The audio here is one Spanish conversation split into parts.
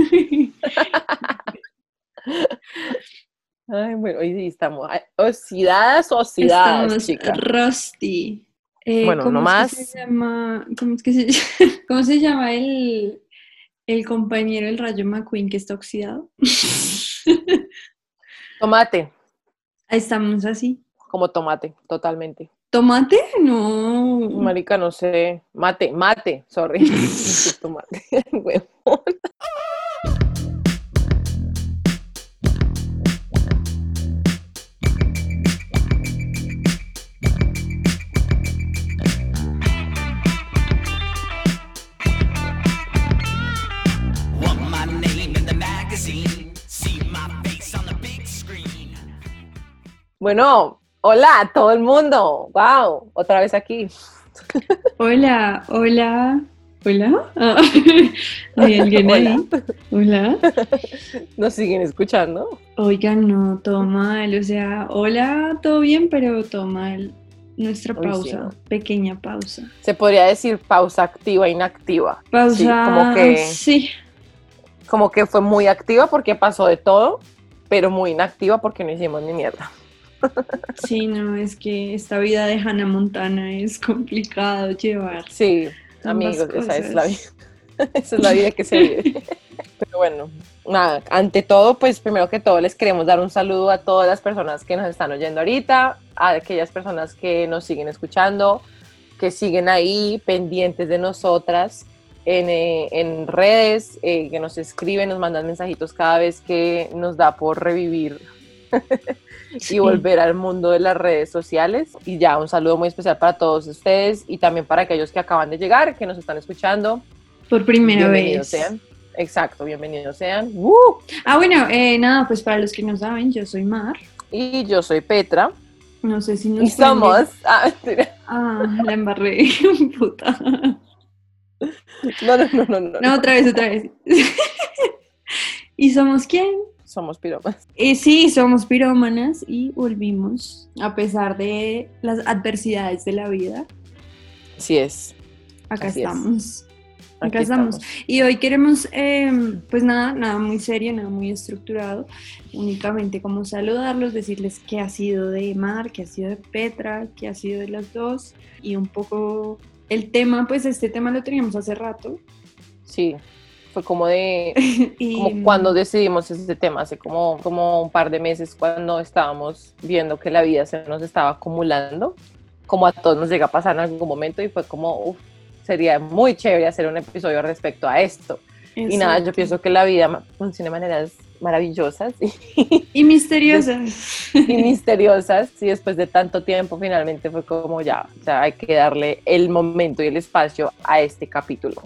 Ay, bueno, hoy sí estamos oxidadas, oxidadas, Estamos rusty. Eh, Bueno, ¿cómo no es que más. se llama, ¿cómo es que se, llama- cómo se llama el, el compañero del Rayo McQueen que está oxidado? Tomate, estamos así. como tomate, totalmente. ¿Tomate? No. Marica, no sé. Mate, mate, sorry. tomate, huevón. Bueno, hola a todo el mundo. Wow, otra vez aquí. Hola, hola, hola. Ah, ¿Hay alguien ahí? Hola. Nos siguen escuchando. Oigan, no, todo mal. O sea, hola, todo bien, pero todo mal. Nuestra sí, pausa, ¿no? pequeña pausa. Se podría decir pausa activa, inactiva. Pausa, Sí, como que- sí, Como que fue muy activa porque pasó de todo, pero muy inactiva porque no hicimos ni mierda. Sí, no, es que esta vida de Hannah Montana es complicado llevar. Sí, amigos, esa es la vida. cosas. Esa es la vida que se vive. Pero bueno, nada, ante todo, pues primero que todo les queremos dar un saludo a todas las personas que nos están oyendo ahorita, a aquellas personas que nos siguen escuchando, que siguen ahí pendientes de nosotras en, eh, en redes, eh, que nos escriben, nos mandan mensajitos cada vez que nos da por revivir y volver al mundo de las redes sociales. Y ya, un saludo muy especial para todos ustedes y también para aquellos que acaban de llegar, que nos están escuchando. Por primera bienvenidos vez. sean. Exacto, bienvenidos sean. ¡Uh! Ah, bueno, eh, nada, pues para los que no saben, yo soy Mar. Y yo soy Petra. No sé si nos Y somos. Ah. Ah, la embarré, puta. No, no, no, no, no. No, otra vez, otra vez. ¿Y somos quién? Somos piromas. Eh, sí, somos pirómanas y volvimos a pesar de las adversidades de la vida. Así es. Acá Así es. estamos. Aquí Acá estamos. estamos. Y hoy queremos, eh, pues nada, nada muy serio, nada muy estructurado, únicamente como saludarlos, decirles qué ha sido de Mar, qué ha sido de Petra, qué ha sido de las dos y un poco el tema, pues este tema lo teníamos hace rato. Sí. Fue como de. y, Como cuando decidimos este tema, hace como, como un par de meses, cuando estábamos viendo que la vida se nos estaba acumulando, como a todos nos llega a pasar en algún momento, y fue como, uff, sería muy chévere hacer un episodio respecto a esto. Y nada, yo pienso que la vida funciona de maneras maravillosas y, Y misteriosas. y misteriosas, y después de tanto tiempo finalmente fue como ya, o sea, hay que darle el momento y el espacio a este capítulo.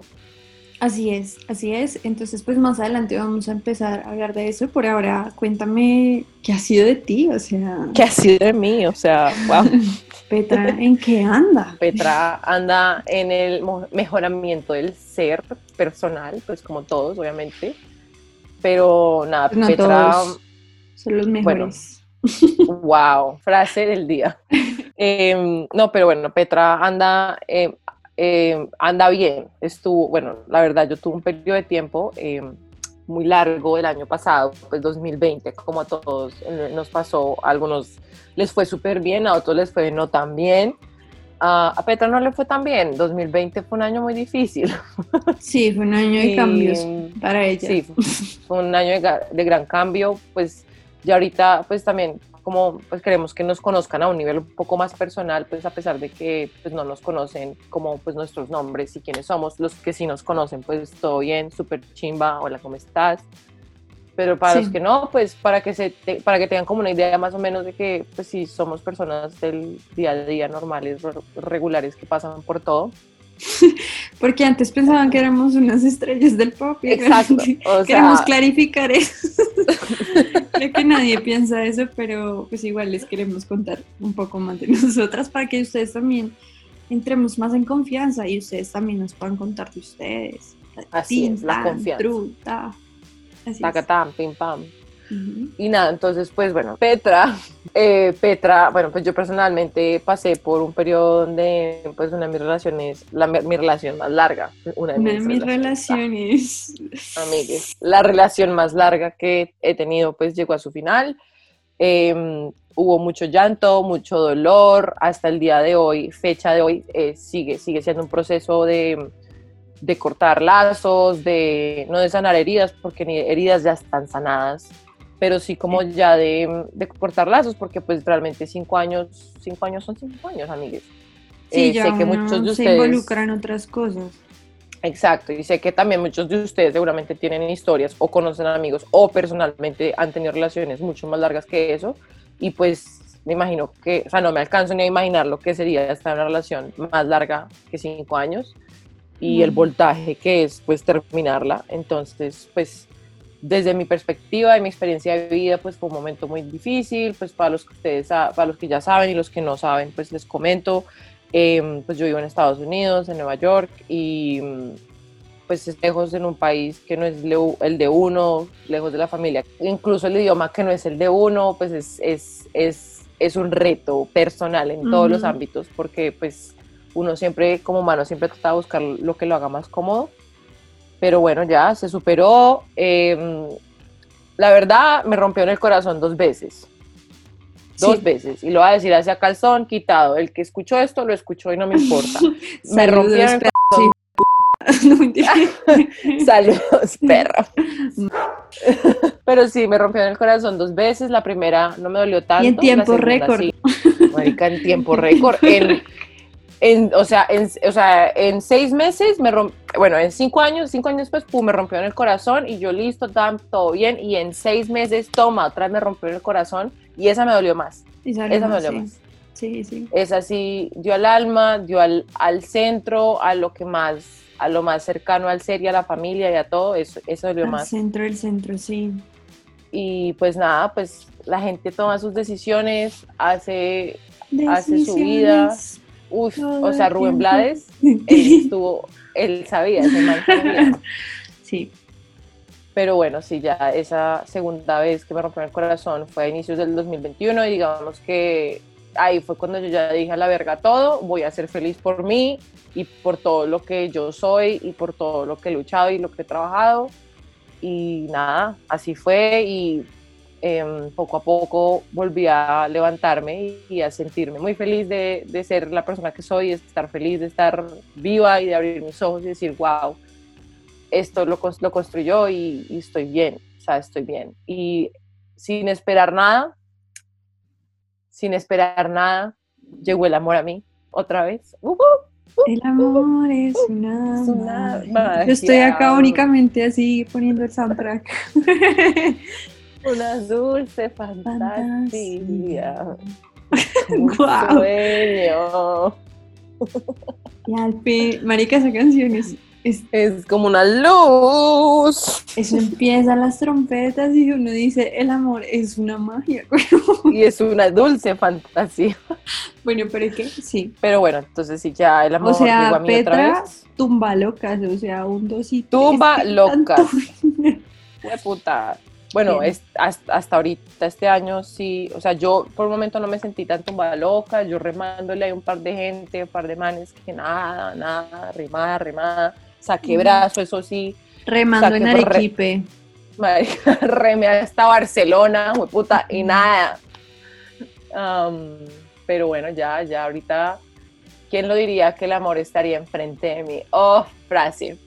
Así es, así es. Entonces, pues más adelante vamos a empezar a hablar de eso. Por ahora, cuéntame qué ha sido de ti, o sea, ¿Qué ha sido de mí? O sea, wow. Petra, ¿en qué anda? Petra anda en el mejoramiento del ser personal, pues como todos, obviamente. Pero nada, Pues no Petra, todos son los mejores. wow, frase del día. Em, no, pero bueno, Petra anda, em, em, anda bien. Estuvo, bueno, la verdad, yo tuve un periodo de tiempo em, muy largo el año pasado, pues 2020, como a todos eh, nos pasó, a algunos les fue súper bien, a otros les fue no tan bien. Ah, a Petra no le fue tan bien. 2020 fue un año muy difícil. Sí, fue un año de Y, cambios para ella. Sí, fue un año de, de gran cambio. Pues ya ahorita, pues también, como pues queremos que nos conozcan a un nivel un poco más personal, pues a pesar de que pues no nos conocen como pues nuestros nombres y quiénes somos, los que sí nos conocen, pues todo bien, súper chimba, hola, ¿cómo estás? Pero para Sí. los que no, pues para que, se te- para que tengan como una idea más o menos de que pues sí somos personas del día a día normales, re- regulares que pasan por todo. Porque antes pensaban que éramos unas estrellas del pop. y Exacto, Queremos clarificar eso. Creo que nadie piensa eso, pero pues igual les queremos contar un poco más de nosotras para que ustedes también entremos más en confianza y ustedes también nos puedan contar de ustedes. Así es, la tan, confianza. tru, ta. Así. Tacatán, pim pam. Ujú. Y nada, entonces, pues bueno, Petra, eh, Petra, bueno, pues yo personalmente pasé por un periodo donde, pues una de mis relaciones, la, mi relación más larga, una de Una de mis, mis relaciones, relaciones. amigues, la relación más larga que he tenido, pues llegó a su final. Eh, hubo mucho llanto, mucho dolor, hasta el día de hoy, fecha de hoy, eh, sigue, sigue siendo un proceso de, de cortar lazos, de no de sanar heridas, porque ni heridas ya están sanadas, pero sí como ya de, de cortar lazos, porque pues realmente cinco años, cinco años son cinco años, amigues. Sí, Eh, ya sé que muchos de se ustedes... involucra en otras cosas. Exacto, y sé que también muchos de ustedes seguramente tienen historias o conocen amigos o personalmente han tenido relaciones mucho más largas que eso y pues me imagino que, o sea, no me alcanzo ni a imaginar lo que sería estar en una relación más larga que cinco años y el Mm. voltaje que es pues terminarla, entonces pues desde mi perspectiva y mi experiencia de vida pues fue un momento muy difícil, pues para los que ustedes, para los que ya saben y los que no saben pues les comento, Em, pues yo vivo en Estados Unidos, en Nueva York, y mm, pues es lejos en un país que no es el de uno, lejos de la familia. Incluso el idioma que no es el de uno, pues es, es, es, es un reto personal en todos los ámbitos, porque pues uno siempre, como humano, siempre trata de buscar lo que lo haga más cómodo. Pero bueno, ya se superó. Em, la verdad, me rompió en el corazón dos veces dos Sí. veces y lo voy a decir hacia calzón quitado. El que escuchó esto lo escuchó y no me importa. me rompieron el No. Saludos, perro. Pero sí, me rompieron el corazón dos veces. La primera no me dolió tanto. Y en tiempo récord. sí. Marica, en tiempo récord. En, en- o, sea, en, o sea, en seis meses me rompió, bueno, en cinco años, cinco años después, pum, me rompió en el corazón y yo listo, tam, todo bien. Y en seis meses, toma, otra vez me rompió en el corazón y esa me dolió más. Esa me dolió sí. más. Sí, sí. es así, dio al alma, dio al, al centro, a lo que más, a lo más cercano al ser y a la familia y a todo, eso, eso dolió Al más. centro del centro, sí. Y pues nada, pues la gente toma sus decisiones, hace, Hace su vida. Uff, Todo o sea, Rubén. Blades, él estuvo, él sabía, ese man sabía. Sí. Pero bueno, sí, ya esa segunda vez que me rompió el corazón fue a inicios del 2021 y digamos que ahí fue cuando yo ya dije a la verga todo, voy a ser feliz por mí y por todo lo que yo soy y por todo lo que he luchado y lo que he trabajado. Y nada, así fue y em, poco a poco volví a levantarme y, y a sentirme muy feliz de, de ser la persona que soy, de estar feliz, de estar viva y de abrir mis ojos y decir, wow, esto lo, lo construyó y, y estoy bien, o sea, estoy bien. Y sin esperar nada, sin esperar nada, llegó el amor a mí otra vez. ¡Ujú! El amor es una, Es una magia. Yo estoy acá únicamente así poniendo el soundtrack. Una dulce fantasía. Un Guau. sueño. Y al fin, marica, esa canción es, es- Es como una luz. eso empieza las trompetas y uno dice, el amor es una magia. Y es una dulce fantasía. bueno, pero es que sí, Pero bueno, entonces sí, ya el amor O sea, llegó a mí otra Petra- vez. tumba locas, o sea, un dos y tres. Tumba ¿qué locas. tanto? Fue puta. Bueno, es, hasta, hasta ahorita, este año sí, o sea, yo por un momento no me sentí tan tumbada loca, yo remándole a un par de gente, un par de manes que nada, nada, remada, remada, saqué brazo, eso sí, Remando Saqué en re- Arequipe. marica, remé hasta Barcelona, fue puta, y nada. Am, pero bueno, ya, ya ahorita, ¿quién lo diría que el amor estaría enfrente de mí? Oh, frase.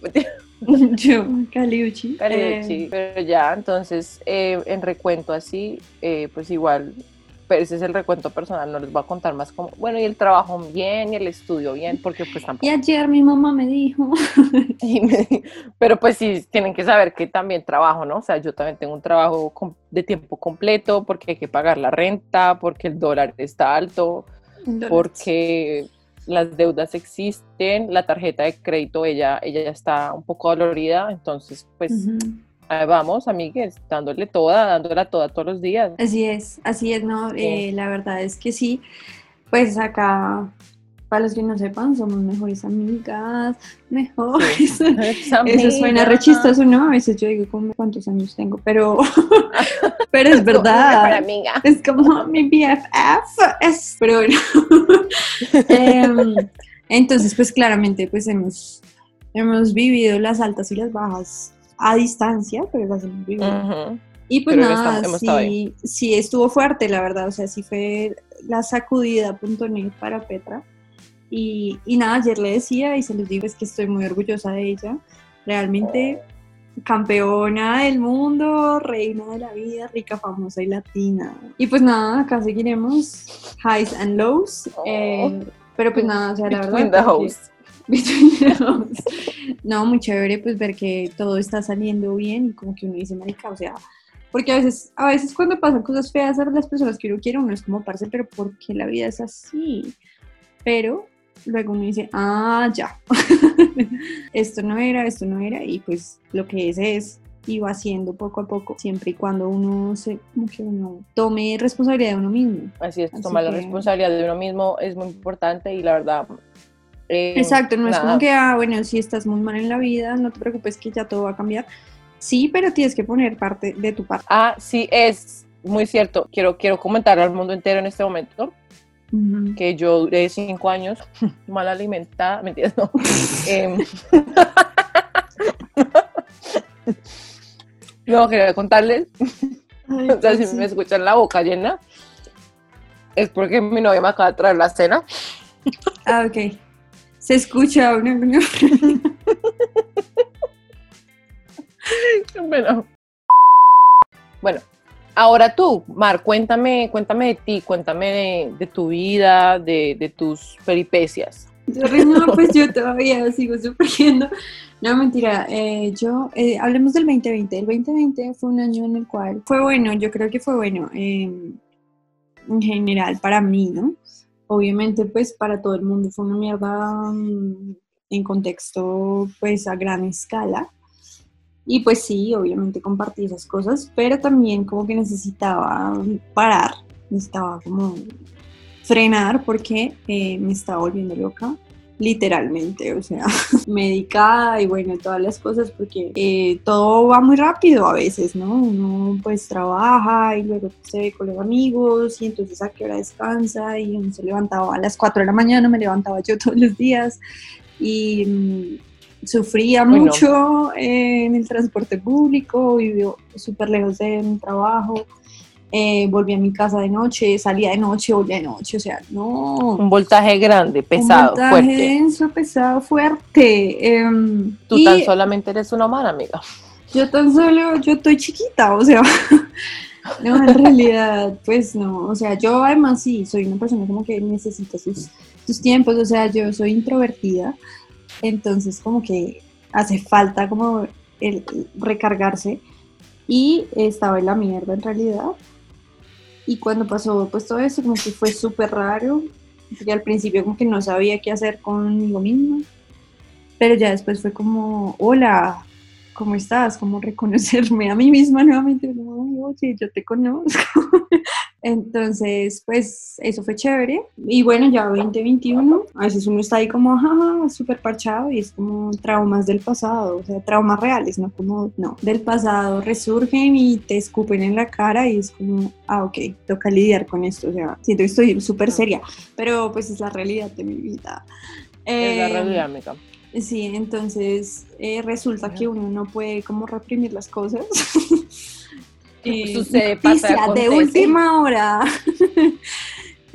Yo, Caliuchi. Caribechi, Eh, pero ya, entonces, eh, en recuento así, eh, pues igual, pero ese es el recuento personal, no les voy a contar más como, bueno, y el trabajo bien, y el estudio bien, porque pues tampoco, y ayer mi mamá me dijo, me- pero pues sí, tienen que saber que también trabajo, ¿no? O sea, yo también tengo un trabajo de tiempo completo, porque hay que pagar la renta, porque el dólar está alto, porque las deudas existen, la tarjeta de crédito, ella, ella ya está un poco dolorida, entonces, pues... Ahí vamos, amigues, dándole toda, dándola toda todos los días. Así es, así es, no. Eh, la verdad es que sí, pues acá para los que no sepan, somos mejores amigas, mejores. Sí. Eso suena re chistoso, ¿no? A veces yo digo, ¿cuántos años tengo? Pero, pero es verdad. amiga. Es como mi BFF. Es, pero bueno. Em, entonces, pues claramente, pues hemos, hemos vivido las altas y las bajas a distancia, pero las hemos vivido. Ujú. Y pues Pero nada, estamos- sí, sí estuvo fuerte, la verdad. O sea, sí fue la sacudida.net para Petra. Y, y nada, ayer le decía y se los digo, es que estoy muy orgullosa de ella. Realmente campeona del mundo, reina de la vida, rica, famosa y latina. Y pues nada, acá seguiremos, highs and lows. Oh. eh, pero pues nada, o sea, la Between verdad. the hosts. Between the hosts. No, muy chévere pues ver que todo está saliendo bien y como que uno dice, marica, o sea, porque a veces, a veces cuando pasan cosas feas a las personas que uno quiere, uno es como, parce, pero ¿por qué la vida es así? Pero luego uno dice, ah, ya, esto no era, esto no era, y pues lo que es es, y va haciendo poco a poco, siempre y cuando uno se, como que uno tome responsabilidad de uno mismo. Así es, Así tomar la responsabilidad de uno mismo es muy importante y la verdad. eh, Exacto, no es nada, como que, ah, bueno, si estás muy mal en la vida, no te preocupes que ya todo va a cambiar. Sí, pero tienes que poner parte de tu parte. Ah, sí, es muy cierto. Quiero, quiero comentar al mundo entero en este momento que yo duré cinco años mal alimentada. Mentiras, no. Em, no, quería contarles. Ay, O sea, si sí. me escuchan la boca llena, es porque mi novia me acaba de traer la cena. Ah, ok. Se escucha Bueno. Bueno, ahora tú, Mar, cuéntame, cuéntame de ti, cuéntame de, de tu vida, de, de tus peripecias. No, pues yo todavía sigo sufriendo. No, mentira. eh, yo, eh, hablemos del 2020. El 2020 fue un año en el cual fue bueno, yo creo que fue bueno eh, en general para mí, ¿no? Obviamente, pues para todo el mundo fue una mierda mm, en contexto, pues a gran escala. Y pues sí, obviamente compartí esas cosas, pero también como que necesitaba parar, necesitaba como frenar porque eh, me estaba volviendo loca, literalmente, o sea, medicada y bueno, todas las cosas porque eh, todo va muy rápido a veces, ¿no? Uno pues trabaja y luego se ve con los amigos y entonces a qué hora descansa y uno se levantaba a las 4 de la mañana, me levantaba yo todos los días y mm, sufría mucho eh, en el transporte público, vivió súper lejos de mi trabajo. Eh, volví a mi casa de noche, salía de noche, volvía de noche, o sea, no, Un voltaje grande, pesado, un voltaje fuerte. denso, pesado, fuerte. em, Tú y tan solamente eres una humana, amiga. yo tan solo, yo estoy chiquita, o sea, no, en realidad, pues no, o sea, yo además sí, soy una persona como que necesita sus, sus tiempos, o sea, yo soy introvertida, entonces como que hace falta como el recargarse. Y estaba en la mierda en realidad. Y cuando pasó pues todo eso, como que fue súper raro, porque al principio como que no sabía qué hacer conmigo misma, pero ya después fue como, hola, ¿cómo estás? Como reconocerme a mí misma nuevamente, "Ay, oye, yo te conozco. Entonces, pues eso fue chévere. Y bueno, ya 2021, a veces uno está ahí como, jaja, súper parchado y es como traumas del pasado, o sea, traumas reales, no como, no, del pasado resurgen y te escupen en la cara y es como, ah, ok, toca lidiar con esto, o sea, siento que estoy súper seria, pero pues es la realidad de mi vida. Es la Em, realidad, amiga. Sí, entonces eh, resulta que uno no puede como reprimir las cosas. Eh, Sucede, pasa, de última hora.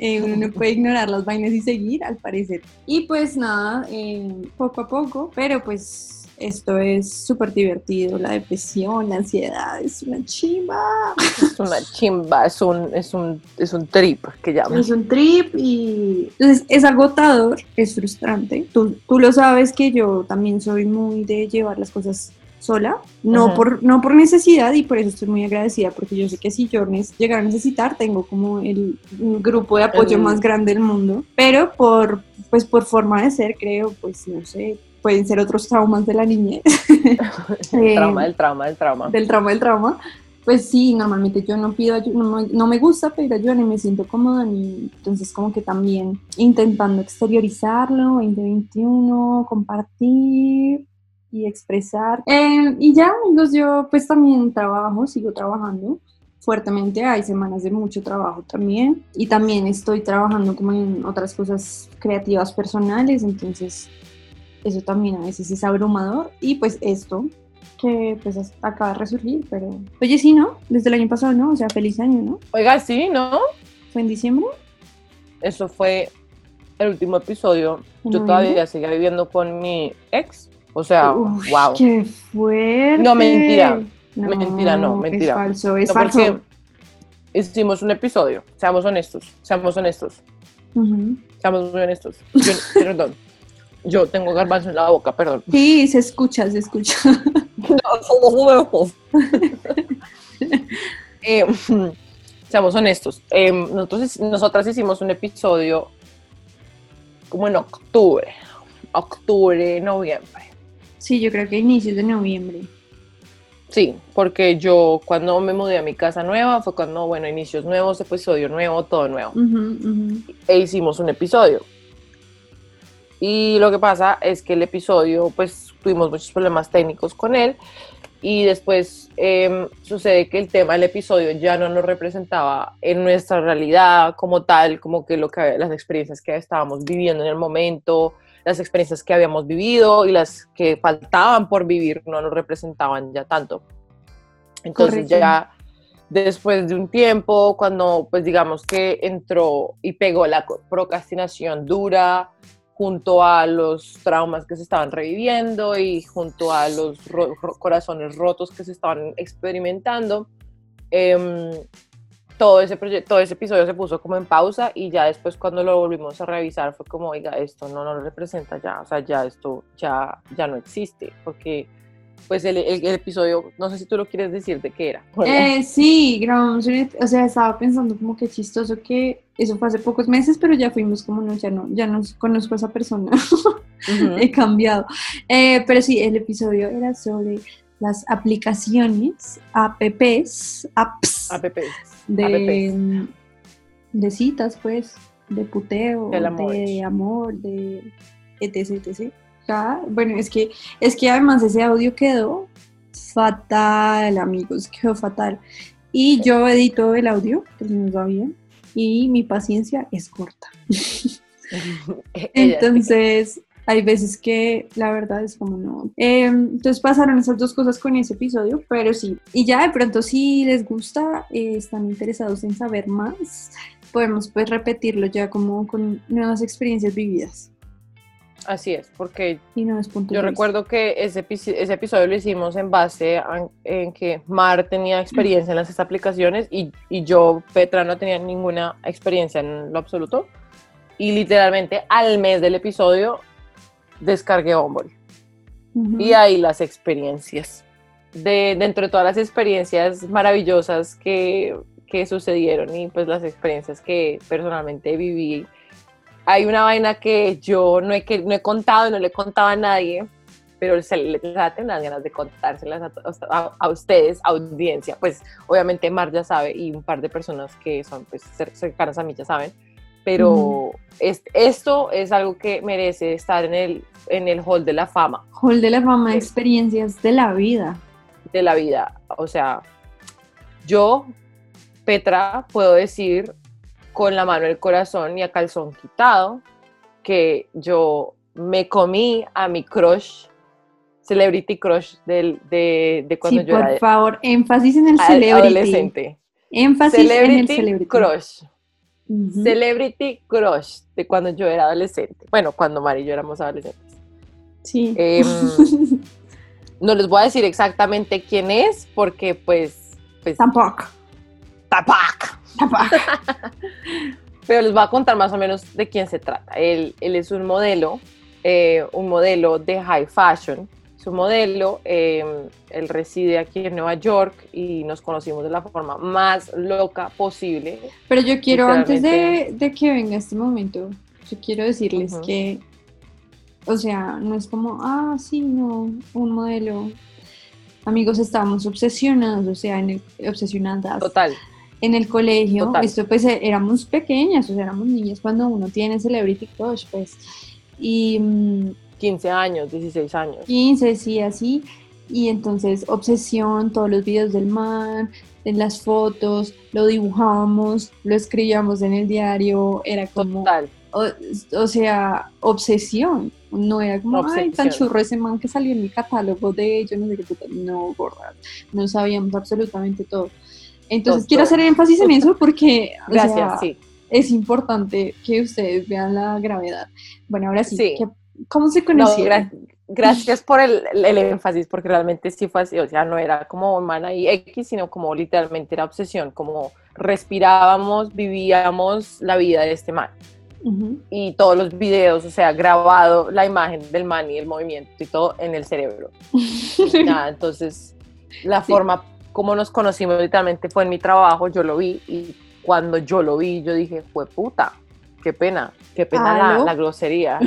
Eh, uno no puede ignorar las vainas y seguir, al parecer. Y pues nada, eh, poco a poco, pero pues esto es súper divertido. La depresión, la ansiedad, es una chimba. Es una chimba, es un, es un, es un trip que llaman. Es un trip y entonces es agotador, es frustrante. Tú, tú lo sabes que yo también soy muy de llevar las cosas sola, no, por, no por necesidad y por eso estoy muy agradecida porque yo sé que si yo llegara a necesitar tengo como el grupo de apoyo El- más grande del mundo, pero por, pues por forma de ser creo, pues no sé, pueden ser otros traumas de la niñez. El Eh, trauma, el trauma, el trauma. del trauma del trauma. pues sí, normalmente yo no pido ayuda, no, me- no me gusta pedir ayuda ni me siento cómoda, ni, entonces como que también intentando exteriorizarlo, 2021, compartir y expresar. Eh, y ya, amigos, yo pues también trabajo, sigo trabajando fuertemente, hay semanas de mucho trabajo también, y también estoy trabajando como en otras cosas creativas personales, entonces eso también a veces es abrumador, y pues esto que pues acaba de resurgir, pero oye sí, ¿no? Desde el año pasado, ¿no? O sea, feliz año, ¿no? Oiga, sí, ¿no? ¿Fue en diciembre? Eso fue el último episodio. ¿En Yo todavía seguía viviendo con mi ex. O sea, wow. ¡Qué fuerte! No, mentira. Mentira, no, mentira. Es falso, es No, falso. porque hicimos un episodio. Seamos honestos, seamos honestos, Ujú. seamos muy honestos. Yo, perdón. Yo tengo garbanzo en la boca, perdón. Sí, se escucha, se escucha. Eh, seamos honestos. eh, nosotros, nosotras hicimos un episodio como en octubre, octubre, noviembre. Sí, yo creo que inicios de noviembre. Sí, porque yo cuando me mudé a mi casa nueva fue cuando, bueno, inicios nuevos, episodio nuevo, todo nuevo. E hicimos un episodio. Y lo que pasa es que el episodio, pues tuvimos muchos problemas técnicos con él. Y después em, sucede que el tema del episodio ya no nos representaba en nuestra realidad como tal, como que, lo que las experiencias que estábamos viviendo en el momento, las experiencias que habíamos vivido y las que faltaban por vivir no nos representaban ya tanto. Entonces Correcto. ya después de un tiempo, cuando pues digamos que entró y pegó la procrastinación dura junto a los traumas que se estaban reviviendo y junto a los corazones rotos que se estaban experimentando, em, todo, ese todo ese episodio se puso como en pausa y ya después cuando lo volvimos a revisar fue como, oiga, esto no nos representa ya, o sea, ya esto ya, ya no existe, porque pues el, el- el episodio, no sé si tú lo quieres decir de qué era. Eh, sí, grabamos o sea, estaba pensando como que chistoso que eso fue hace pocos meses, pero ya fuimos como, no, ya no, ya no conozco a esa persona, he cambiado. Eh, pero sí, el episodio era sobre las aplicaciones, apps, apps APPs. de, de citas, pues, de puteo, amor. de amor, de etc, etc. Bueno, es que, es que además ese audio quedó fatal, amigos, quedó fatal. Y yo edito el audio, que nos va bien, y mi paciencia es corta. Entonces, hay veces que la verdad es como no. Eh, entonces pasaron esas dos cosas con ese episodio, pero sí. Y ya de pronto si les gusta, eh, están interesados en saber más, podemos pues repetirlo ya como con nuevas experiencias vividas Así es, porque y nuevos puntos yo recuerdo que ese, epi- ese episodio lo hicimos en base a- en que Mar tenía experiencia en las aplicaciones y, y yo, Petra, no tenía ninguna experiencia en lo absoluto. Y literalmente al mes del episodio descargué Bumble. vista. Ujú. Y ahí las experiencias. De, dentro de todas las experiencias maravillosas que, que sucedieron y pues las experiencias que personalmente viví, hay una vaina que yo no he, que, no he contado no le contaba a nadie, pero se le tengo unas ganas de contárselas a, a- a ustedes, audiencia. Pues obviamente Mar ya sabe y un par de personas que son pues, cer- cercanas a mí ya saben, pero es- esto es algo que merece estar en el, en el hall de la fama Hall de la fama de experiencias de la vida. de la vida. O sea, yo, Petra, puedo decir con la mano el corazón y a calzón quitado que yo me comí a mi crush, celebrity crush del, de, de cuando sí, yo por era favor, énfasis en el celebrity. adolescente. Énfasis en el Celebrity celebrity. crush. Celebrity crush de cuando yo era adolescente. Bueno, cuando Mari y yo éramos adolescentes. Sí. Em, no les voy a decir exactamente quién es porque pues... pues Tampoco. pero les voy a contar más o menos de quién se trata. Él, él es un modelo, eh, un modelo de high fashion. Es un modelo, eh, él reside aquí en Nueva York y nos conocimos de la forma más loca posible. Pero yo quiero, antes de, de que venga este momento, yo quiero decirles que, o sea, no es como, ah, sí, no, un modelo. amigos, estábamos obsesionados, o sea, en el, obsesionadas Total. En el colegio. Total. Esto pues eh, éramos pequeñas, o sea, éramos niñas cuando uno tiene Celebrity Crush, pues. Y mm, 15 años, 16 años. 15, sí, así. Y entonces, obsesión, todos los videos del man, en las fotos, lo dibujábamos, lo escribíamos en el diario, era como, Total. o, o sea, obsesión. No era como, ay, tan Obsesión. churro ese man que salió en mi catálogo de yo no sé qué puta. No, gorda. No sabíamos absolutamente todo. Entonces, Todo, quiero hacer énfasis en eso porque o Gracias, sea, sí. es importante que ustedes vean la gravedad. Bueno, ahora sí, Sí. ¿qué- ¿cómo se No, conocieron? gra- gracias por el, el énfasis, porque realmente sí fue así, o sea, no era como un man ahí X, sino como literalmente era obsesión, como respirábamos, vivíamos la vida de este man. Ujú. Y todos los videos, o sea, grabado la imagen del man y el movimiento y todo en el cerebro. Y nada, entonces, la Sí. forma como nos conocimos literalmente fue en mi trabajo, yo lo vi y cuando yo lo vi, yo dije, fue puta, qué pena, qué pena la, grosería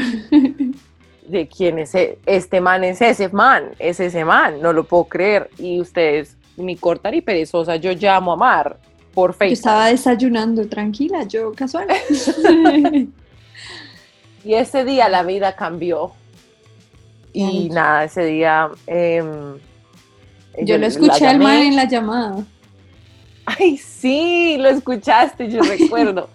de quién es e- este man, es ese man, es ese man, no lo puedo creer. Y ustedes, ni corta ni perezosa, yo llamo a Mar por Yo Facebook. estaba desayunando tranquila, yo casual. Y ese día la vida cambió. Y nada, ese día... em, yo lo escuché al man en la llamada. Ay, sí, lo escuchaste, yo recuerdo.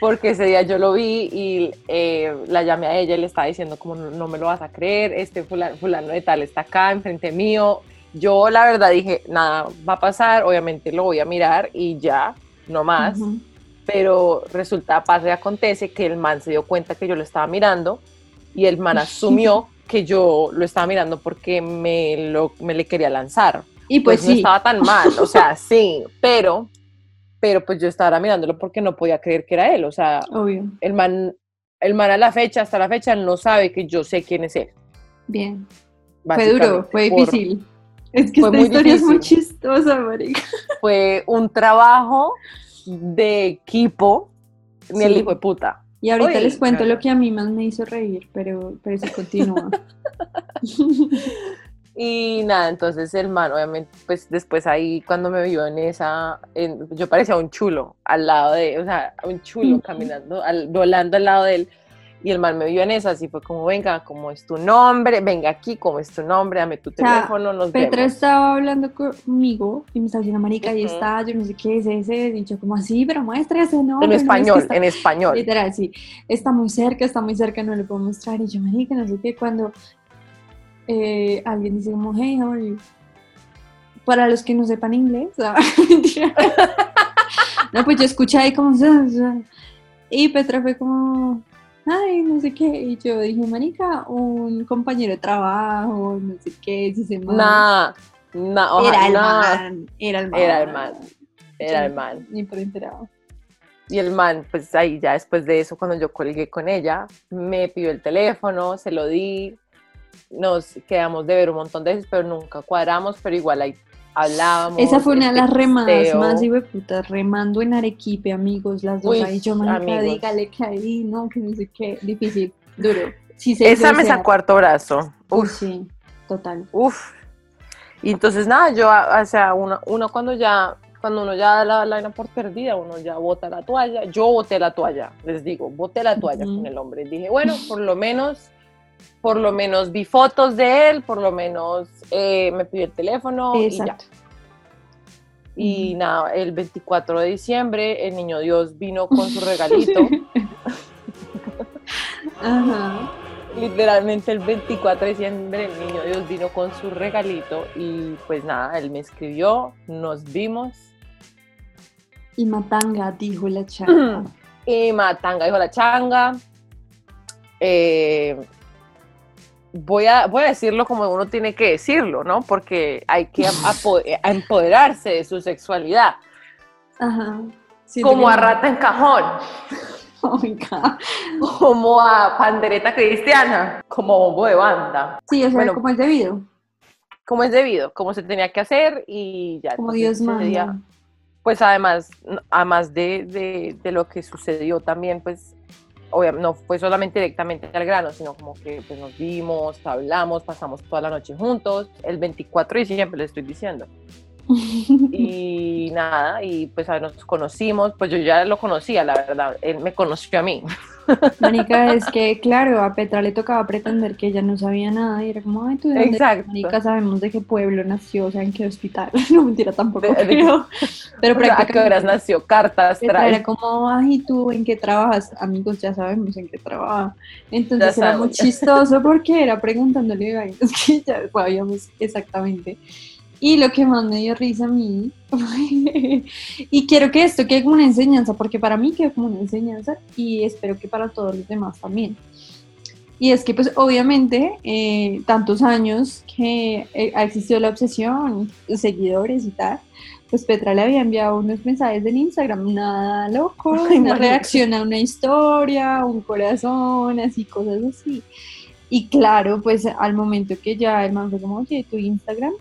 Porque ese día yo lo vi y eh, la llamé a ella y le estaba diciendo como no, no me lo vas a creer, este fulano, fulano de tal está acá enfrente mío. Yo la verdad dije, nada va a pasar, obviamente lo voy a mirar y ya, no más. Pero resulta, pasa y acontece que el man se dio cuenta que yo lo estaba mirando y el man asumió que yo lo estaba mirando porque me, lo, me le quería lanzar Y pues, pues, no sí, estaba tan mal, o sea, sí, pero, pero pues yo estaba mirándolo porque no podía creer que era él, o sea, obvio. el man, el man a la fecha, hasta la fecha, no sabe que yo sé quién es él. Bien. Fue duro, fue por- difícil. Es que fue esta muy historia es muy difícil. chistosa, marica. Fue un trabajo de equipo, ni el Sí. hijo de puta. Y ahorita Uy, les cuento claro. lo que a mí más me hizo reír, pero, pero sí continúa. Y nada, entonces el man, obviamente, pues después ahí cuando me vio en esa, en- yo parecía un chulo al lado de, o sea, un chulo caminando, al- volando al lado de él. Y el man me vio en esa, así fue como, venga, ¿cómo es tu nombre? Venga aquí, ¿cómo es tu nombre? Dame tu teléfono, nos Petra vemos. estaba hablando conmigo y me estaba diciendo, marica, ahí está, yo no sé qué es ese, y yo como así, pero muestra ese nombre. En no, es que español, está- en español. Literal, sí. Está muy cerca, está muy cerca, no le puedo mostrar. Y yo, marica, no sé qué, cuando eh, alguien dice como, hey, how are you? Para los que no sepan inglés, ah, no, pues yo escuché ahí como, y Petra fue como, ay, no sé qué. Y yo dije, marica, un compañero de trabajo, no sé qué, si se man. Nada, nada, Era el man, era el man. Era el man, era el man. Ni por enterado. Y el man, pues ahí ya después de eso, cuando yo colgué con ella, me pidió el teléfono, se lo di, nos quedamos de ver un montón de veces, pero nunca cuadramos, pero igual ahí hablábamos. Esa fue una de las remadas texteo. más puta remando en Arequipe, amigos, las dos Uy, ahí, yo amigos. dígale que ahí, no, que no sé qué, difícil, duro. Sí, se Esa me sacó harto brazo. Uy, Uf, sí, total. uf. Y entonces nada, yo, o sea, uno, uno cuando ya, cuando uno ya da la, vaina por perdida, uno ya bota la toalla. Yo boté la toalla, les digo, boté la toalla con el hombre. Dije, bueno, por lo menos, por lo menos vi fotos de él, por lo menos eh, me pidió el teléfono y ya. Y nada, el 24 de diciembre el niño Dios vino con su regalito. Ajá. Literalmente el 24 de diciembre el niño Dios vino con su regalito y pues nada, él me escribió, nos vimos Y Matanga, dijo la chava. y Matanga dijo la changa. Eh, voy, a, voy a decirlo como uno tiene que decirlo, ¿no? Porque hay que a empoderarse de su sexualidad, Ajá. Como a rata en cajón. Oiga. como a pandereta cristiana, como bombo de banda, Sí, o sea, Bueno, como es debido, como es debido, como se tenía que hacer y ya. como Dios manda. pues además, además de, de- de lo que sucedió también, pues obviamente no fue solamente directamente al grano, sino como que pues, nos vimos, hablamos, pasamos toda la noche juntos. El 24 de diciembre le estoy diciendo. Y nada, y pues a ver, nos conocimos, pues yo ya lo conocía, la verdad, él me conoció a mí. Manica, es que, claro, a Petra le tocaba pretender que ella no sabía nada y era como, ay, tú de dónde eres?". Exacto. Sabemos de qué pueblo nació, o sea, en qué hospital. No, mentira, tampoco De- de-. Pero ¿A qué horas prácticamente nació? Carta Petra era como, ay, ¿tú en qué trabajas? Amigos, ya sabemos en qué trabaja. Entonces Ya era muy chistoso porque era preguntándole vainas que ya sabíamos exactamente. Y lo que más me dio risa a mí, y quiero que esto quede como una enseñanza, porque para mí quedó como una enseñanza y espero que para todos los demás también. Y es que pues obviamente eh, tantos años que eh, ha existido la obsesión, seguidores y tal, pues Petra le había enviado unos mensajes en Instagram, nada loco, Ay, una reacción a una historia, un corazón, así, cosas así. Y claro, pues al momento que ya el man fue como, oye, tu Instagram,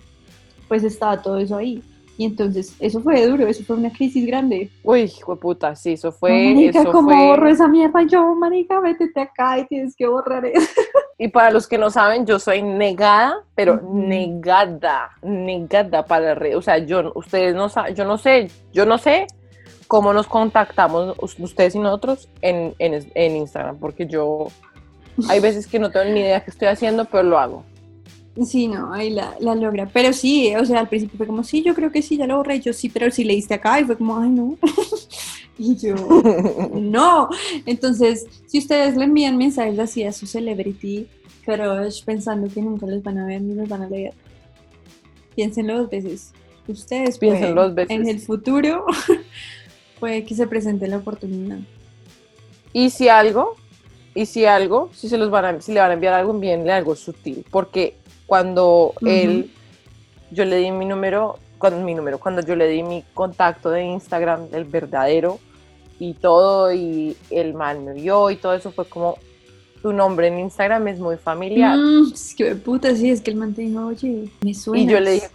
pues estaba todo eso ahí. Y entonces, eso fue duro, eso fue una crisis grande. Uy, hijo puta, sí, eso fue. marica, eso ¿cómo fue- borro esa mierda? Yo, marica, métete acá y tienes que borrar eso. Y para los que no saben, yo soy negada, pero negada, negada para la red. O sea, yo, ustedes no saben, yo no sé, yo no sé cómo nos contactamos us- ustedes y nosotros en, en, en Instagram, porque yo hay veces que no tengo ni idea qué estoy haciendo, pero lo hago. Sí, no, ahí la, la logra. Pero sí, o sea, al principio fue como, sí, yo creo que sí, ya lo borré. Yo sí, pero si leíste acá y fue como, ay, no. y yo, no. Entonces, si ustedes le envían mensajes así a su celebrity crush pensando que nunca los van a ver ni los van a leer, piénsenlo dos veces. Ustedes pueden, dos veces. en el futuro puede que se presente la oportunidad. Y si algo, y si algo, si se los van a, si le van a enviar algo, envíenle algo sutil, porque cuando él, yo le di mi número, cuando mi número, cuando yo le di mi contacto de Instagram, el verdadero, y todo, y el man me vio y todo eso fue como, tu nombre en Instagram es muy familiar. Mm, es que puta, sí, es que el man te dijo, oye, me suena. Y yo le dije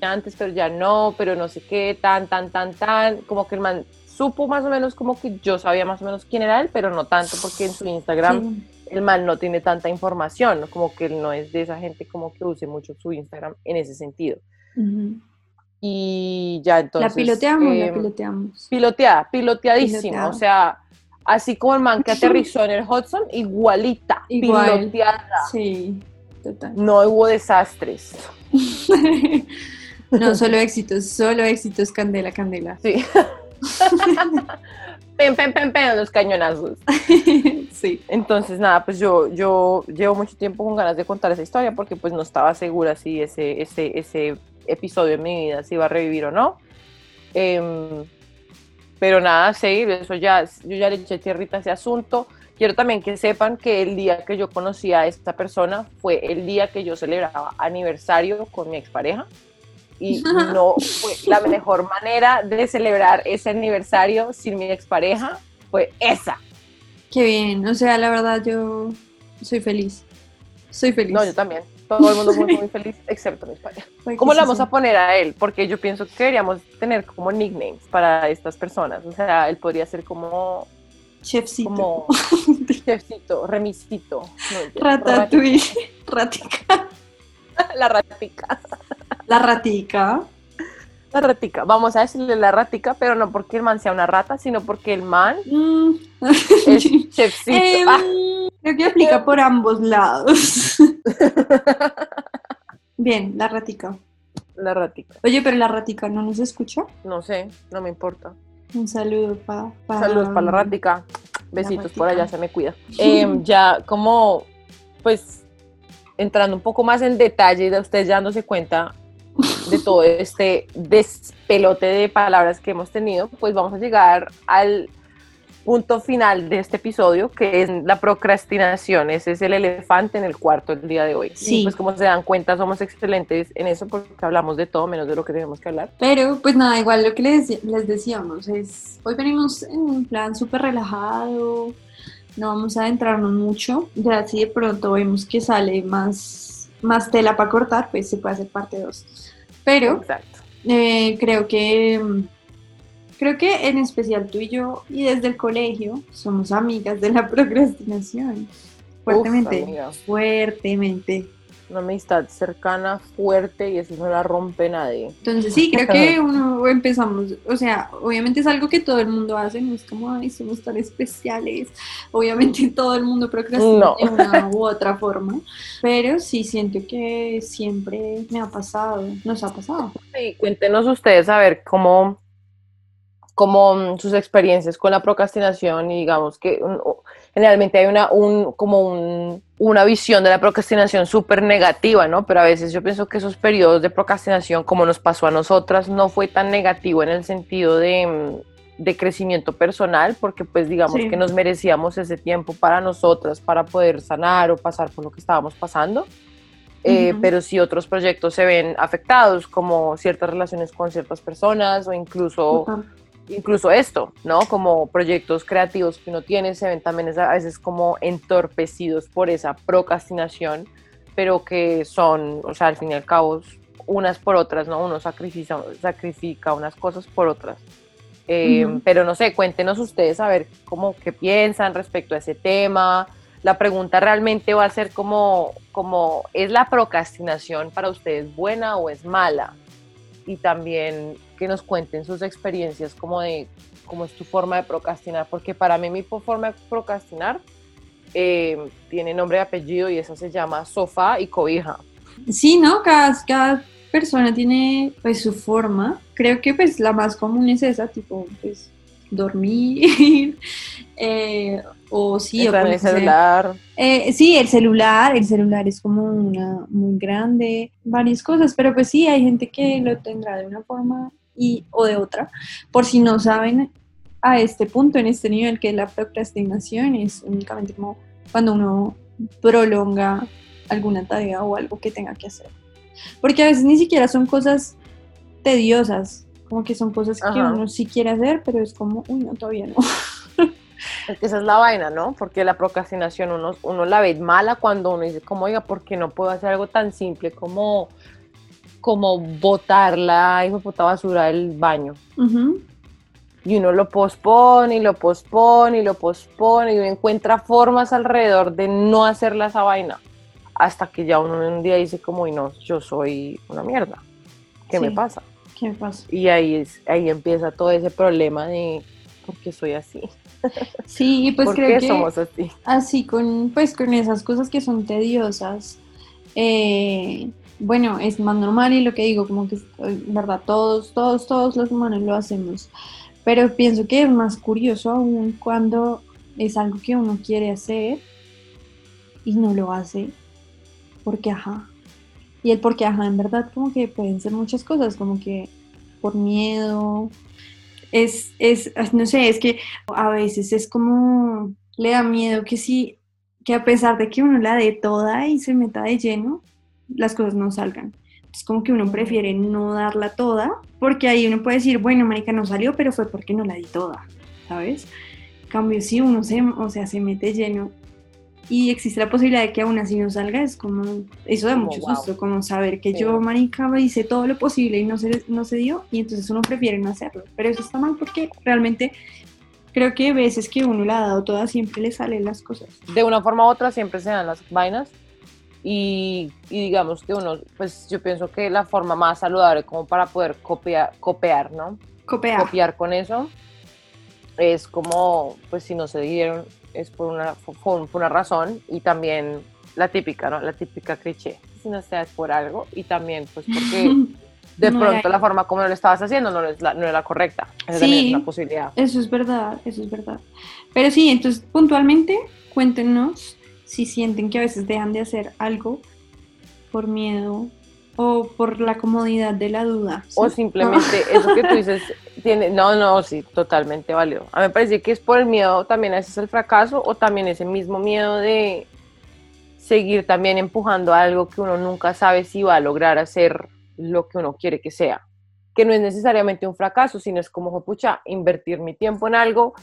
antes, pero ya no, pero no sé qué, tan, tan, tan, tan, como que el man supo más o menos como que yo sabía más o menos quién era él, pero no tanto porque en su Instagram el man no tiene tanta información, ¿no? como que él no es de esa gente como que use mucho su Instagram en ese sentido. Ujú. Y ya entonces... la piloteamos, la eh, piloteamos. Piloteada, piloteadísima, Piloteada. o sea, así como el man que aterrizó en el Hudson, igualita, Igual. piloteada. Sí, total. No hubo desastres. no, solo éxitos, solo éxitos, candela, candela. Sí. pen, pen, pen, pen, los cañonazos. sí. Entonces, nada, pues yo, yo llevo mucho tiempo con ganas de contar esa historia porque pues no estaba segura si ese, ese, ese episodio de mi vida se iba a revivir o no. Em, pero nada, sí, eso ya, yo ya le eché tierrita a ese asunto. Quiero también que sepan que el día que yo conocí a esta persona fue el día que yo celebraba aniversario con mi expareja. Y no fue la mejor manera de celebrar ese aniversario sin mi expareja, fue esa. Qué bien, o sea, la verdad yo soy feliz. Soy feliz. No, yo también. Todo el mundo muy, muy feliz, excepto mi expareja. Fue ¿Cómo le vamos a poner a él? Porque yo pienso que deberíamos tener como nicknames para estas personas. O sea, él podría ser como, Chefcito. como chefcito, remisito. no, Ratatouille. Ratica. La ratica. La ratica. La ratica. Vamos a decirle la ratica, pero no porque el man sea una rata, sino porque el man Mm. es chefcito. Em, Ah, Creo que aplica por ambos lados. Bien, la ratica. la ratica. Oye, pero la ratica no nos escucha. No sé, no me importa. Un saludo para pa, Saludos para la ratica. Besitos por ratica. allá, se me cuida. Em, ya como, pues, entrando un poco más en detalle de ustedes ya dándose cuenta de todo este despelote de palabras que hemos tenido, pues vamos a llegar al punto final de este episodio, que es la procrastinación. Ese es el elefante en el cuarto el día de hoy. Sí. Y pues como se dan cuenta, somos excelentes en eso porque hablamos de todo menos de lo que tenemos que hablar. Pero, pues nada, igual lo que les, les decíamos es, hoy venimos en un plan súper relajado, no vamos a adentrarnos mucho, ya si de pronto vemos que sale más, más tela para cortar, pues se puede hacer parte 2. Pero eh, creo que Creo que en especial tú y yo, y desde el colegio, somos amigas de la procrastinación. Fuertemente, fuertemente. Una amistad cercana, fuerte y eso no la rompe nadie. Entonces sí, creo que uno empezamos, o sea, obviamente es algo que todo el mundo hace, no es como, ay, somos tan especiales, obviamente todo el mundo procrastina No. de una u otra forma, pero sí siento que siempre me ha pasado, nos ha pasado. Sí, cuéntenos ustedes a ver cómo, cómo mm, sus experiencias con la procrastinación y digamos que un- generalmente hay una, un, como un- una visión de la procrastinación súper negativa, ¿no? Pero a veces yo pienso que esos periodos de procrastinación, como nos pasó a nosotras, no fue tan negativo en el sentido de, mm, de crecimiento personal, porque pues digamos Sí. que nos merecíamos ese tiempo para nosotras, para poder sanar o pasar por lo que estábamos pasando. Eh, pero si otros proyectos se ven afectados, como ciertas relaciones con ciertas personas o incluso. Incluso esto, ¿no? Como proyectos creativos que uno tiene, se ven también a veces como entorpecidos por esa procrastinación, pero que son, o sea, al fin y al cabo, unas por otras, ¿no? Uno sacrifica, sacrifica unas cosas por otras. Eh. Pero no sé, cuéntenos ustedes a ver cómo qué piensan respecto a ese tema. La pregunta realmente va a ser como, como ¿es la procrastinación para ustedes buena o es mala? Y también que nos cuenten sus experiencias como de cómo es tu forma de procrastinar, porque para mí mi forma de procrastinar eh, tiene nombre y apellido y esa se llama sofá y cobija. Sí, ¿no? Cada, cada persona tiene pues su forma. Creo que pues la más común es esa, tipo pues dormir eh, o sí, o el celular. Eh, sí, el celular, el celular es como una muy grande, varias cosas, pero pues sí, hay gente que lo tendrá de una forma y, o de otra. Por si no saben, a este punto, en este nivel que es la procrastinación, es únicamente como cuando uno prolonga alguna tarea o algo que tenga que hacer. Porque a veces ni siquiera son cosas tediosas, como que son cosas que uno sí quiere hacer, pero es como, uy, no, todavía no. Es que esa es la vaina, ¿no? Porque la procrastinación uno, uno la ve mala cuando uno dice, como, oiga, ¿por qué no puedo hacer algo tan simple como, como botar la hijo puta basura del baño? Y uno lo pospone y lo pospone y lo pospone y uno encuentra formas alrededor de no hacerla esa vaina. Hasta que ya uno un día dice como, y no, yo soy una mierda. ¿Qué me pasa? ¿Qué me pasa? Y ahí, es, ahí empieza todo ese problema de, ¿por qué soy así? Sí, pues ¿Por creo qué que somos así? así con pues con esas cosas que son tediosas, eh, bueno, es más normal y lo que digo, como que, en verdad, todos, todos, todos los humanos lo hacemos, pero pienso que es más curioso aún cuando es algo que uno quiere hacer y no lo hace, porque ajá. Y el porque ajá, en verdad, como que pueden ser muchas cosas, como que por miedo, es, es, no sé, es que a veces es como, le da miedo que sí, que a pesar de que uno la dé toda y se meta de lleno, las cosas no salgan. Es como que uno prefiere no darla toda, porque ahí uno puede decir, bueno, marica, no salió, pero fue porque no la di toda, ¿sabes? En cambio, si uno se, o sea, se mete lleno y existe la posibilidad de que aún así no salga, es como, eso da Como, mucho wow. susto, como saber que Sí. yo, marica, hice todo lo posible y no se, no se dio, y entonces uno prefiere no hacerlo. Pero eso está mal porque realmente creo que veces que uno la ha dado toda siempre le salen las cosas. de una forma u otra siempre se dan las vainas y, y digamos que uno, pues yo pienso que la forma más saludable como para poder copiar, copiar, ¿no? Copiar. Copiar con eso es como, pues si no se dieron, es por una, por, una razón y también la típica, ¿no? La típica cliché, si no sea es por algo y también pues porque de No pronto era- la forma como lo estabas haciendo no es la, no era la correcta. Esa Sí. es una posibilidad. Eso es verdad, eso es verdad. Pero sí, entonces puntualmente cuéntenos si sienten que a veces dejan de hacer algo por miedo o por la comodidad de la duda. ¿sí? O simplemente eso que tú dices, tiene, no, no, sí, totalmente válido. A mí me parece que es por el miedo también a veces el fracaso o también ese mismo miedo de seguir también empujando a algo que uno nunca sabe si va a lograr hacer lo que uno quiere que sea. Que no es necesariamente un fracaso, sino es como, pucha, invertir mi tiempo en algo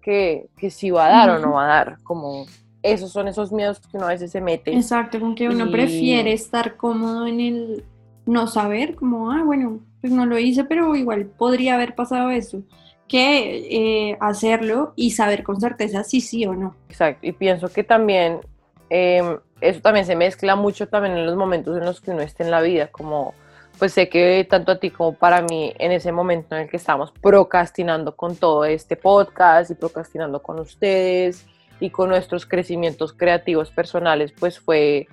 que, que sí va a dar o no va a dar. Como esos son esos miedos que uno a veces se mete. Exacto, como que uno Y- prefiere estar cómodo en el no saber, como, ah, bueno, pues no lo hice, pero igual podría haber pasado eso. que eh, hacerlo y saber con certeza si sí o no. Exacto, y pienso que también eh, eso también se mezcla mucho también en los momentos en los que uno esté en la vida, como pues sé que tanto a ti como para mí en ese momento en el que estamos procrastinando con todo este podcast y procrastinando con ustedes y con nuestros crecimientos creativos personales, pues fue,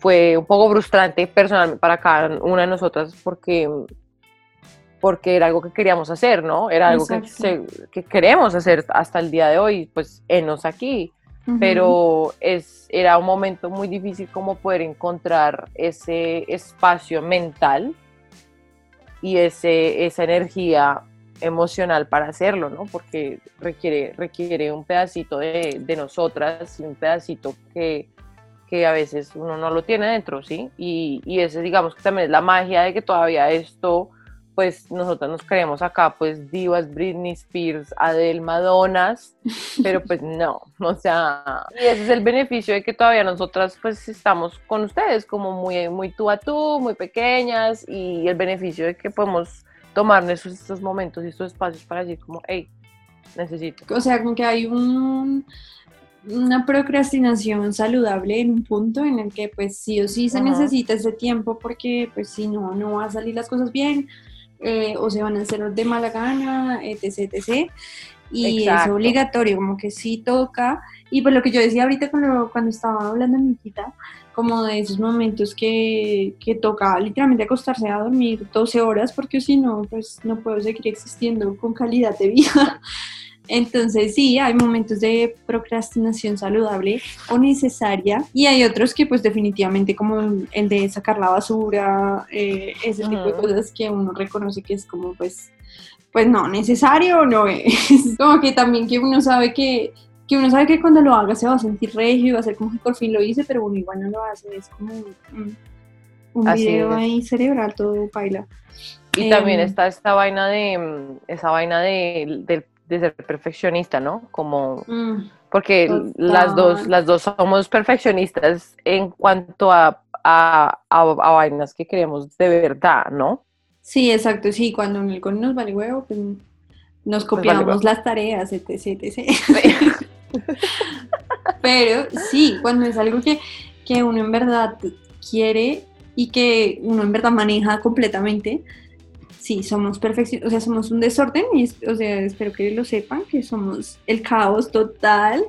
fue un poco frustrante personalmente para cada una de nosotras porque porque era algo que queríamos hacer, ¿no? Era algo que, se- que queremos hacer hasta el día de hoy, pues enos aquí. Ujú. Pero es, era un momento muy difícil como poder encontrar ese espacio mental y ese, esa energía emocional para hacerlo, ¿no? Porque requiere, requiere un pedacito de, de nosotras y un pedacito que, que a veces uno no lo tiene dentro, ¿sí? Y, y ese, digamos, que también es la magia de que todavía esto, pues nosotros nos creemos acá, pues divas, Britney Spears, Adele, Madonas, pero pues no, o sea, y ese es el beneficio de que todavía nosotras pues estamos con ustedes como muy, muy tú a tú, muy pequeñas y el beneficio de que podemos tomarnos esos, estos momentos y estos espacios para decir como, hey, necesito. O sea, como que hay un, una procrastinación saludable en un punto en el que pues sí o sí se Ajá. necesita ese tiempo porque pues si no, no van a salir las cosas bien eh, o se van a hacer de mala gana, etc, etc. Y es obligatorio, como que sí toca. Y pues lo que yo decía ahorita cuando, cuando estaba hablando de mi hijita, como de esos momentos que, que toca literalmente acostarse a dormir 12 horas porque si no, pues no puedo seguir existiendo con calidad de vida. Entonces sí, hay momentos de procrastinación saludable o necesaria y hay otros que pues definitivamente como el de sacar la basura, eh, ese tipo de cosas que uno reconoce que es como pues, pues no, necesario no es. Como que también que uno sabe que, que uno sabe que cuando lo haga se va a sentir regio y va a ser como que por fin lo hice, pero uno igual no lo hace, es como un, un Así video es. ahí cerebral todo baila. Y también Em, está esta vaina de, mm, esa vaina de, de- de ser perfeccionista, ¿no? Como, Mm, porque Total. las dos, las dos somos perfeccionistas en cuanto a, a, a- a vainas que queremos de verdad, ¿no? Sí, exacto, sí, cuando en el con nos vale huevo, pues nos copiamos las tareas, etc, etc. Pero sí, cuando es algo que, que uno en verdad quiere y que uno en verdad maneja completamente, sí, somos perfección, o sea, somos un desorden y, es- o sea, espero que lo sepan, que somos el caos total,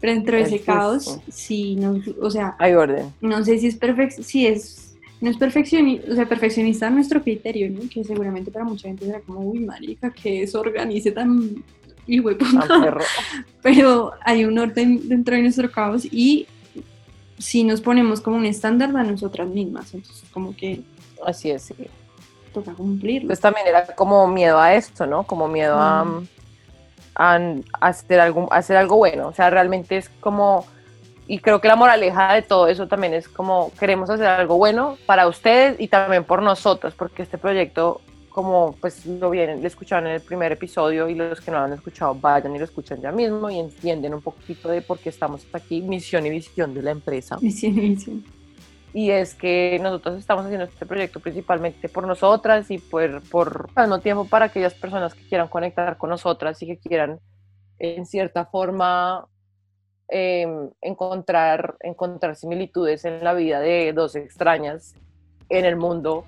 pero dentro de Es ese caos, justo. sí, nos, o sea, Hay orden. no sé si es perfecto, si es, no es perfeccionista, o sea, perfeccionista a nuestro criterio, ¿no? Que seguramente para mucha gente será como, uy, marica, que desorganice tan hijo de puta". Tan perro. Pero hay un orden dentro de nuestro caos y si nos ponemos como un estándar a nosotras mismas, entonces como que Así es, sí. Toca cumplirlo. Pues también era como miedo a esto, ¿no? Como miedo a, Mm. a, a hacer, algo, a hacer algo bueno. O sea, realmente es como, y creo que la moraleja de todo eso también es como queremos hacer algo bueno para ustedes y también por nosotros, porque este proyecto, como pues lo vienen, lo escucharon en el primer episodio y los que no lo han escuchado, vayan y lo escuchan ya mismo y entienden un poquito de por qué estamos aquí, misión y visión de la empresa. Misión y visión. Y es que nosotros estamos haciendo este proyecto principalmente por nosotras y por, por al mismo tiempo para aquellas personas que quieran conectar con nosotras y que quieran en cierta forma eh, encontrar, encontrar similitudes en la vida de dos extrañas en el mundo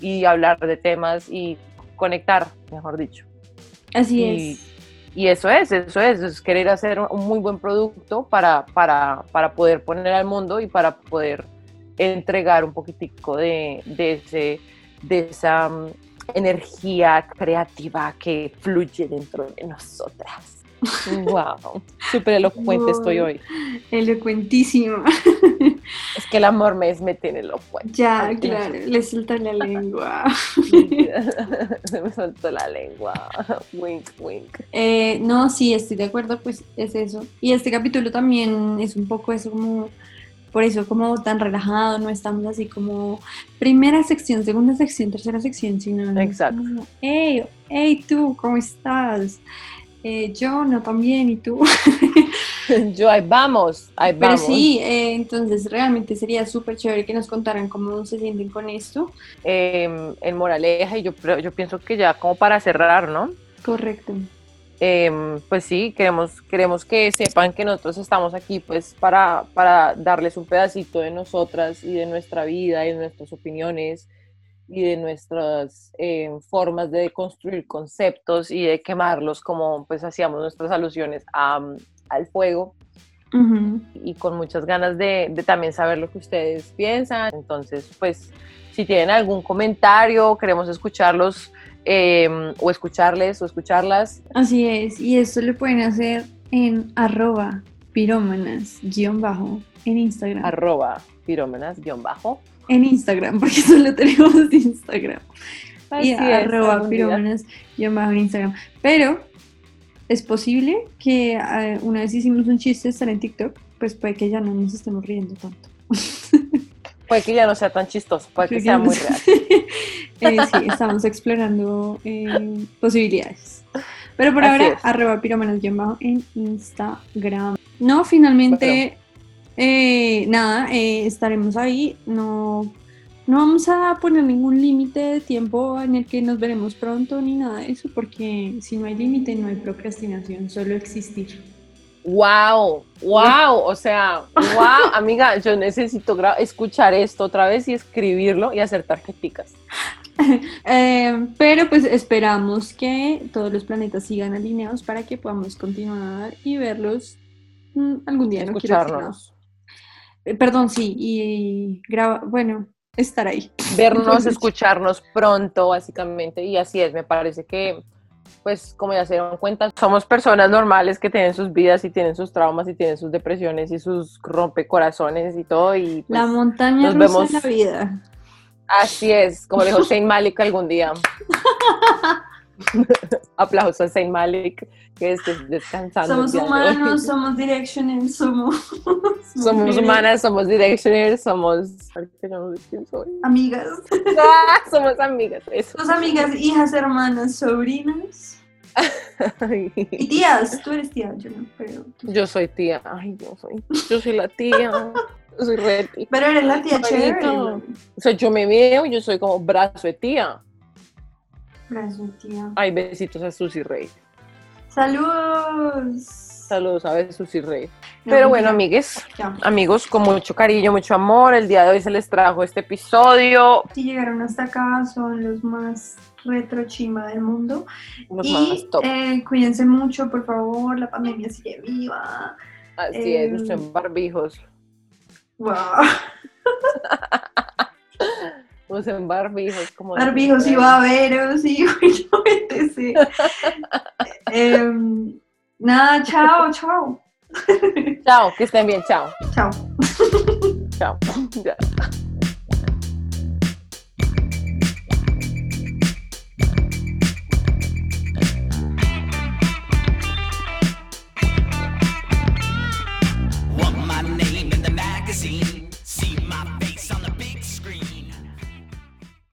y hablar de temas y conectar, mejor dicho. Así Y- es. Y eso es, eso es, es querer hacer un muy buen producto para, para, para poder poner al mundo y para poder entregar un poquitico de, de, ese, de esa mm, energía creativa que fluye dentro de nosotras. Wow, súper elocuente estoy hoy. Elocuentísimo. Es que el amor me, me tiene elocuente. ya, Ay, claro, le soltó la lengua. Se me soltó la lengua. Wink, wink. Eh, no, sí, estoy de acuerdo, pues es eso. Y este capítulo también es un poco eso como, por eso como tan relajado, no estamos así como primera sección, segunda sección, tercera sección, sino Exacto. como, hey, hey tú, ¿cómo estás? Eh, yo no también, ¿y tú? Yo, ahí vamos, ahí Pero vamos. sí, eh, entonces realmente sería súper chévere que nos contaran cómo se sienten con esto. eh, en moraleja y yo, yo pienso que ya como para cerrar, ¿no? Correcto. Em, pues sí, queremos, queremos que sepan que nosotros estamos aquí pues para, para darles un pedacito de nosotras y de nuestra vida y de nuestras opiniones y de nuestras em, formas de construir conceptos y de quemarlos como pues hacíamos nuestras alusiones a, al fuego Ujú. y con muchas ganas de, de también saber lo que ustedes piensan. Entonces, pues, si tienen algún comentario, queremos escucharlos eh, o escucharles o escucharlas. Así es, y esto lo pueden hacer en arroba pirómanas guion bajo en Instagram. Arroba pirómenas guion bajo. en Instagram, porque solo tenemos Instagram. Así y es, arroba pirómanas guion bajo en Instagram. Pero es posible que eh, una vez hicimos un chiste estar en TikTok, pues puede que ya no nos estemos riendo tanto. Puede que ya no sea tan chistoso, puede que Creo sea muy real. Eh, sí, estamos explorando eh, posibilidades. Pero por Así ahora, es. arroba pirómanas guion bajo en Instagram. No, finalmente, eh, nada, eh, estaremos ahí. No, no vamos a poner ningún límite de tiempo en el que nos veremos pronto ni nada de eso, porque si no hay límite, no hay procrastinación, solo existir. Wow, wow, o sea, wow, amiga, yo necesito escuchar esto otra vez y escribirlo y hacer tarjeticas. Eh, pero pues esperamos que todos los planetas sigan alineados para que podamos continuar y verlos mm, algún día. No escucharnos, Eh, Perdón, sí, y graba, bueno, estar ahí. vernos, escucharnos pronto, básicamente, y así es, me parece que, pues, como ya se dieron cuenta, somos personas normales que tienen sus vidas y tienen sus traumas y tienen sus depresiones y sus rompecorazones y todo, y pues, La montaña nos rusa vemos. de la vida. Así es, como dijo Saint Malik algún día. Aplauso a Saint Malik, que esté descansando. Somos humanos, somos directioners, somos... Somos humanas, somos directioners, somos... Quién soy. Amigas. Ah, somos amigas, eso. Somos amigas, hijas, hermanas, sobrinas. Y tías, tú eres tía, yo no, pero... Yo soy tía. Ay, yo soy. Yo soy la tía. Soy re tía. Pero eres la tía chévere. O sea, yo me veo y yo soy como brazo de tía. Gracias, tía. Ay, besitos a Susy Rey. Saludos. Saludos a Susy Rey. Pero bueno, amigues, amigos, con mucho cariño, mucho amor, el día de hoy se les trajo este episodio. Si llegaron hasta acá, son los más retro chimba del mundo. Los y más top. eh, cuídense mucho, por favor, la pandemia sigue viva. Así eh, es, usen barbijos. Wow. Usen barbijos. Como Barbijos y baberos y bueno, etc. Em, nada, chao, chao. Chao, que estén bien, chao. Chao. Chao. Ya.